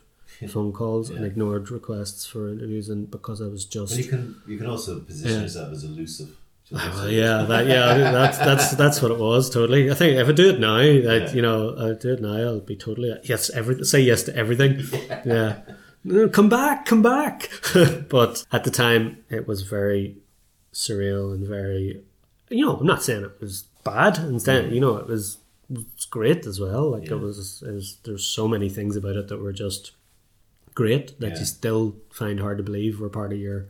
phone calls and ignored requests for interviews, and because I was just But you can. You can also position Yeah. yourself as elusive. Well, yeah, that, yeah, that's that's that's what it was. Totally. I think if I do it now, I, Yeah. you know, I do it now, I'll be totally yes. Every say yes to everything. Yeah. No, Come back, come back. but at the time, it was very surreal and very. You know, I'm not saying it was bad. Instead, you know, it was it was great as well. Like Yeah. it was, it was. There's so many things about it that were just great that Yeah. you still find hard to believe were part of your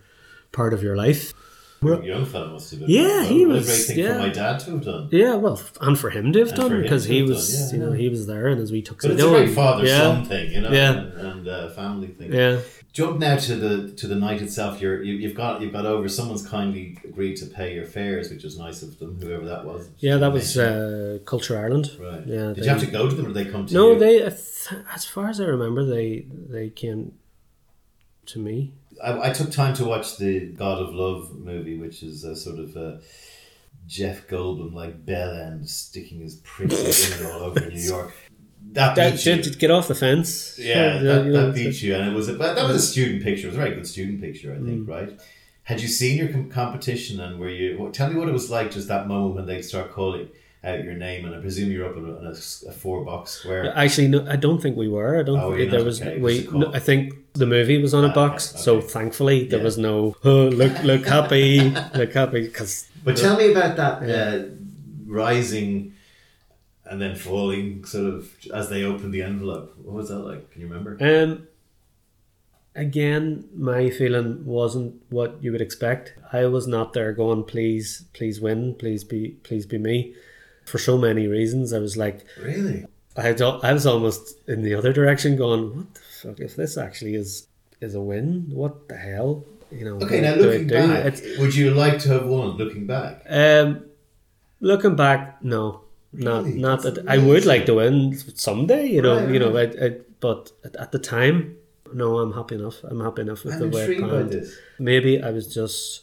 part of your life. Young fella must have been. Yeah, he was- a great thing yeah. for my dad to have done. Yeah, well, and for him to have And done because he was, done, yeah, you know, he was there, and as we took But it's a great father yeah, son thing, you know, Yeah. and, and uh, family thing. yeah, Jump now to the to the night itself. You're you, you've got you've got over. Someone's kindly agreed to pay your fares, which was nice of them. Whoever that was. yeah. That was uh, Culture Ireland. right. yeah, Did they- you have to go to them, or did they come to No, you? No, they, as far as I remember, they they came to me. I, I took time to watch the God of Love movie, which is a sort of a Jeff Goldblum like bell end sticking his prick in all over New York. That That, beat you. did get off the fence. Yeah, that, know, that beat you, and it was a, but that was a student picture. It was a very good student picture, I think. Mm. Right? Had you seen your com- competition, and were you? Well, tell me what it was like, just that moment when they start calling out your name, and I presume you're up in a, a four box square. Actually, no, I don't think we were. I don't. Oh, think there was. Okay, we. was a call. no, I think the movie was on a Ah, box, okay, so thankfully there Yeah. was no oh, look look happy look happy because But tell me about that Yeah. uh, rising and then falling, sort of as they opened the envelope. What was that like? Can you remember? Um, again, my feeling wasn't what you would expect. I was not there going, please, please win, please be, please be me. For so many reasons, I was like, Really? I I was almost in the other direction, going, what the fuck? If this actually is is a win, what the hell? You know? Okay, now looking back, It's- would you like to have won? Looking back, um, looking back, no, not Really? not That's that. I would like to win someday, you know, Right, you know. right. I, I, but at, at the time, no, I'm happy enough. I'm happy enough with I'm the way it panned. Maybe I was just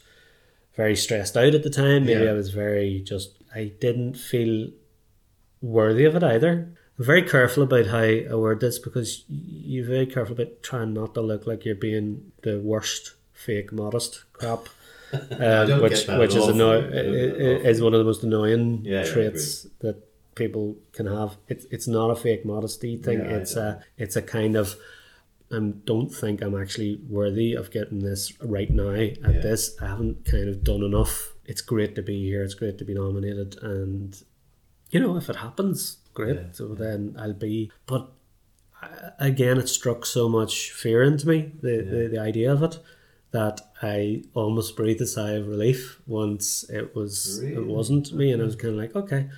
very stressed out at the time. Maybe Yeah. I was very just. I didn't feel worthy of it either. Very careful about how I word this because you're very careful about trying not to look like you're being the worst fake modest crap. Uh, don't which which is anno- from you. i- i- is one of the most annoying Yeah, yeah, traits that people can have. It's it's not a fake modesty thing. Yeah, it's a it's a kind of I don't think I'm actually worthy of getting this right now at Yeah. this. I haven't kind of done enough. It's great to be here. It's great to be nominated, and you know if it happens, great. Yeah, So then I'll be. But uh, again, it struck so much fear into me the, the the idea of it that I almost breathed a sigh of relief once it was Really? it wasn't me, and I was kind of like, okay,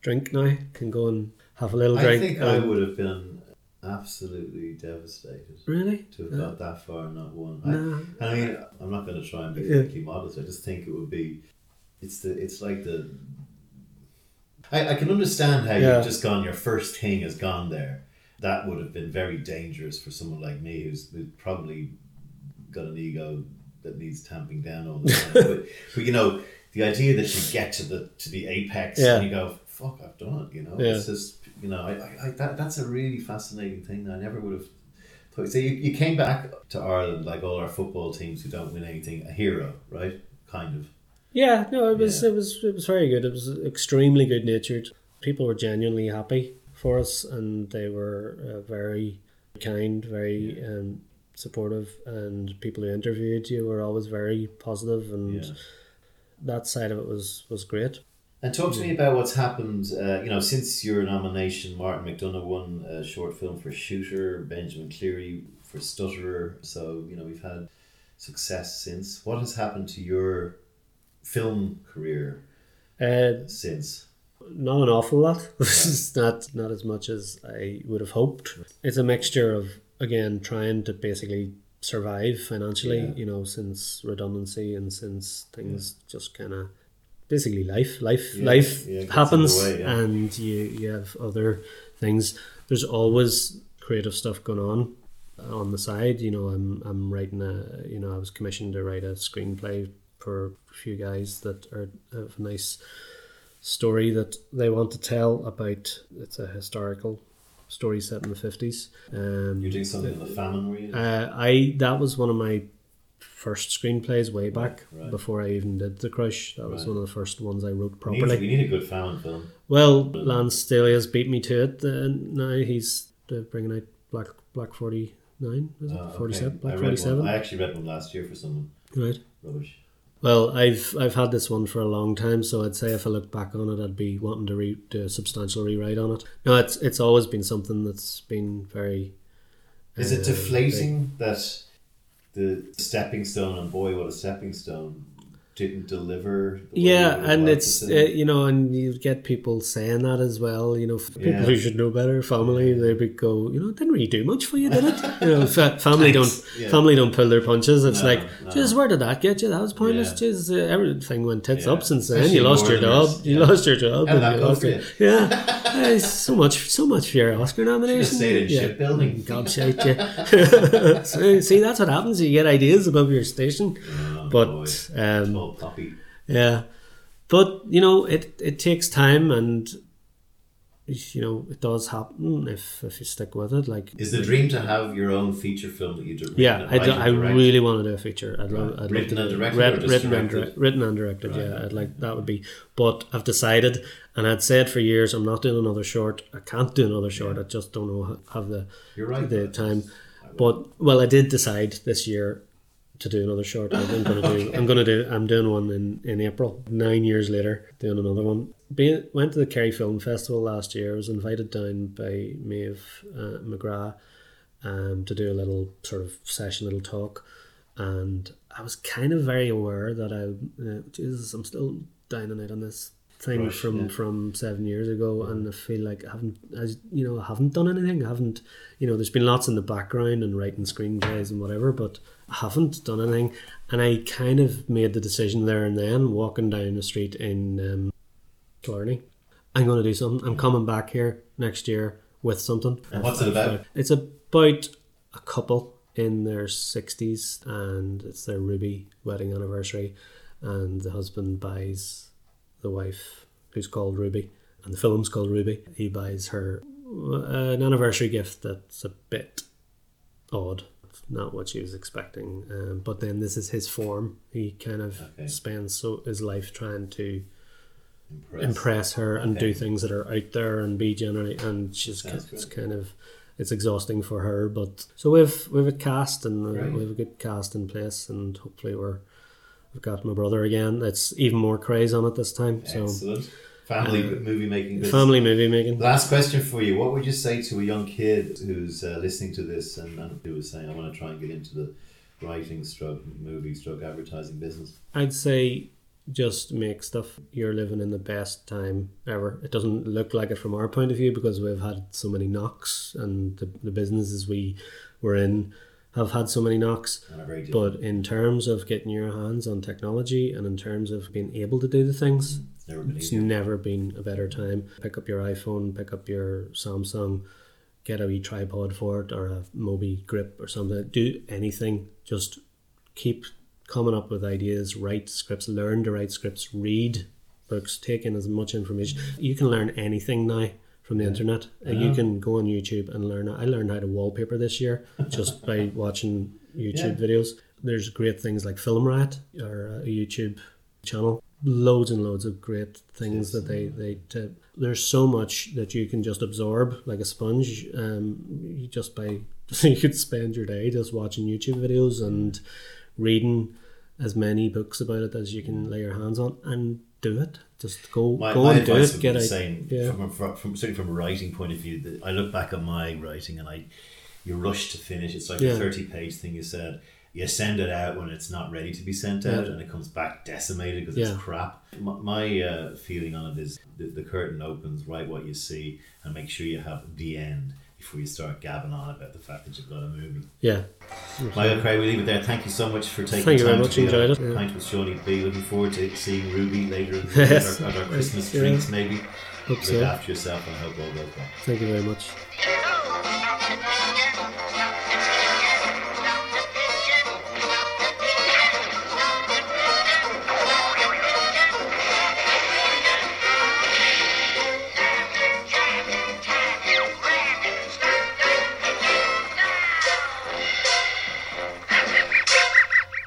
drink now, can go and have a little I drink. I think I um, would have been absolutely devastated really. to have Yeah. got that far and not won. I, No. I mean, I'm not going to try and be Yeah. fakely modest. I just think it would be. It's the. It's like the. I, I can understand how Yeah. you've just gone. Your first thing has gone there. That would have been very dangerous for someone like me, who's, who's probably got an ego that needs tamping down all the time. but, but you know, the idea that you get to the to the apex Yeah. and you go, "Fuck, I've done it," you know. Yeah. It's just you know, I, I, I that that's a really fascinating thing. I never would have. thought. So you, you came back to Ireland like all our football teams who don't win anything, a hero, right? Kind of. Yeah, no, it was Yeah. it was it was very good. It was extremely good natured. People were genuinely happy for us, and they were uh, very kind, very um, supportive, and people who interviewed you were always very positive, and Yeah. that side of it was was great. And talk to me about what's happened. Uh, you know, since your nomination, Martin McDonagh won a short film for Shooter, Benjamin Cleary for Stutterer. So you know we've had success since. What has happened to your film career Uh, since? not an awful lot. It's not not as much as I would have hoped. It's a mixture of again trying to basically survive financially. Yeah. You know, since redundancy and since things just kind of basically life life Yeah, life yeah, happens way, yeah. and you you have other things. There's always creative stuff going on on the side. You know, I'm I'm writing a you know I was commissioned to write a screenplay for a few guys that are have a nice story that they want to tell about. It's a historical story set in the fifties. Um, You're doing something on the famine, were you? uh, I that was one of my first screenplays way back right. before I even did the Crush. That was Right. one of the first ones I wrote we, need, properly. we need a good famine film. Well, Lance Daly has beat me to it. Uh, now he's bringing out Black Black Forty Nine. Is it Oh, okay. forty seven? I Black Forty. Seven. I actually read one last year for someone. Right. Rubbish. Well, I've I've had this one for a long time, so I'd say if I look back on it, I'd be wanting to re- do a substantial rewrite on it. No, it's it's always been something that's been very. Is it uh, deflating that the stepping stone and boy, what a stepping stone didn't deliver? Yeah, and it's it uh, you know, and you get people saying that as well. You know, people Yeah. who should know better, family, they would go, you know, it didn't really do much for you, did it? You know, fa- family don't Yeah. family don't pull their punches. It's No, like, no. Jesus, where did that get you? That was pointless. Yeah. Jesus, uh, everything went tits Yeah. up since then. You lost your job. You lost your job. And you lost for your- you? Yeah, Uh, so much, so much for your Oscar nomination. stayed in yeah. shipbuilding. Gobshite you. see, that's what happens. You get ideas above your station, but um, yeah, but you know, it it takes time, and you know, it does happen if if you stick with it. Like, Is the dream to have your own feature film that you do? yeah, I, do, I really want to do a feature. I'd love, Right. I'd Written love and to do- directed written and directed? direct, written and directed. Right, yeah. I'd like that would be. But I've decided, and I'd said for years, I'm not doing another short. I can't do another short. I just don't know have the You're right. the time. But well, I did decide this year to do another short. I'm going to do. I'm going to do. I'm doing one in in April. Nine years later, doing another one. Went to the Kerry Film Festival last year. I was invited down by Maeve uh, McGrath um, to do a little sort of session, little talk, and I was kind of very aware that I, uh, Jesus, I'm still dining out on this thing Rush, from yeah. from seven years ago, and I feel like I haven't, as you know, I haven't done anything. I haven't, you know, there's been lots in the background and writing screenplays and whatever, but I haven't done anything. And I kind of made the decision there and then, walking down the street in um, Killarney. I'm going to do something. I'm coming back here next year with something. And what's it about? It's about a couple in their 60s and it's their Ruby wedding anniversary and the husband buys the wife who's called Ruby and the film's called Ruby. He buys her uh, an anniversary gift that's a bit odd. It's Not what she was expecting, um, but then this is his form. He kind of Okay. spends so his life trying to Impressed. impress her and do things that are out there and be generally and she's Sounds it's kind of it's exhausting for her but so we've we've a cast and uh, Right. we've a good cast in place and hopefully we're we've got my brother again it's even more craze on it this time so Excellent. Family Uh, movie making business. family movie making Last question for you. What would you say to a young kid who's uh, listening to this and, and who is saying, I want to try and get into the writing stroke, movie stroke, advertising business? I'd say just make stuff. You're living in the best time ever. It doesn't look like it from our point of view because we've had so many knocks and the, the businesses we were in have had so many knocks. And a very different. But in terms of getting your hands on technology and in terms of being able to do the things, mm, It's never been it's easier. never been a better time. Pick up your iPhone, pick up your Samsung, get a wee tripod for it or a Mobi grip or something. Do anything. Just keep coming up with ideas, write scripts, learn to write scripts, read books, take in as much information. You can learn anything now from the internet. Uh, You can go on YouTube and learn. I learned how to wallpaper this year just by watching YouTube videos. There's great things like Film Riot or a YouTube channel. Loads and loads of great things that they they. There's so much that you can just absorb like a sponge. Um, you just by you could spend your day just watching YouTube videos and reading as many books about it as you can lay your hands on and do it. Just go My, go my and do it. Get the same yeah. from, a, from, from certainly from a writing point of view. That I look back on my writing and I, you rush to finish. It's like Yeah. a thirty-page thing. You said you send it out when it's not ready to be sent out, and it comes back decimated because it's crap. My, my uh, feeling on it is the, the curtain opens, write what you see, and make sure you have the end before you start gabbing on about the fact that you've got a movie. Yeah. Michael Creagh, we leave it there. Thank you so much for taking Thank you time very much, to be enjoyed on it, yeah. Pint with Seaniebee. Looking forward to seeing Ruby later at, Yes. our, at our Christmas Yeah. drinks, maybe. Hope Look so. after yourself and I hope all goes well. Thank you very much.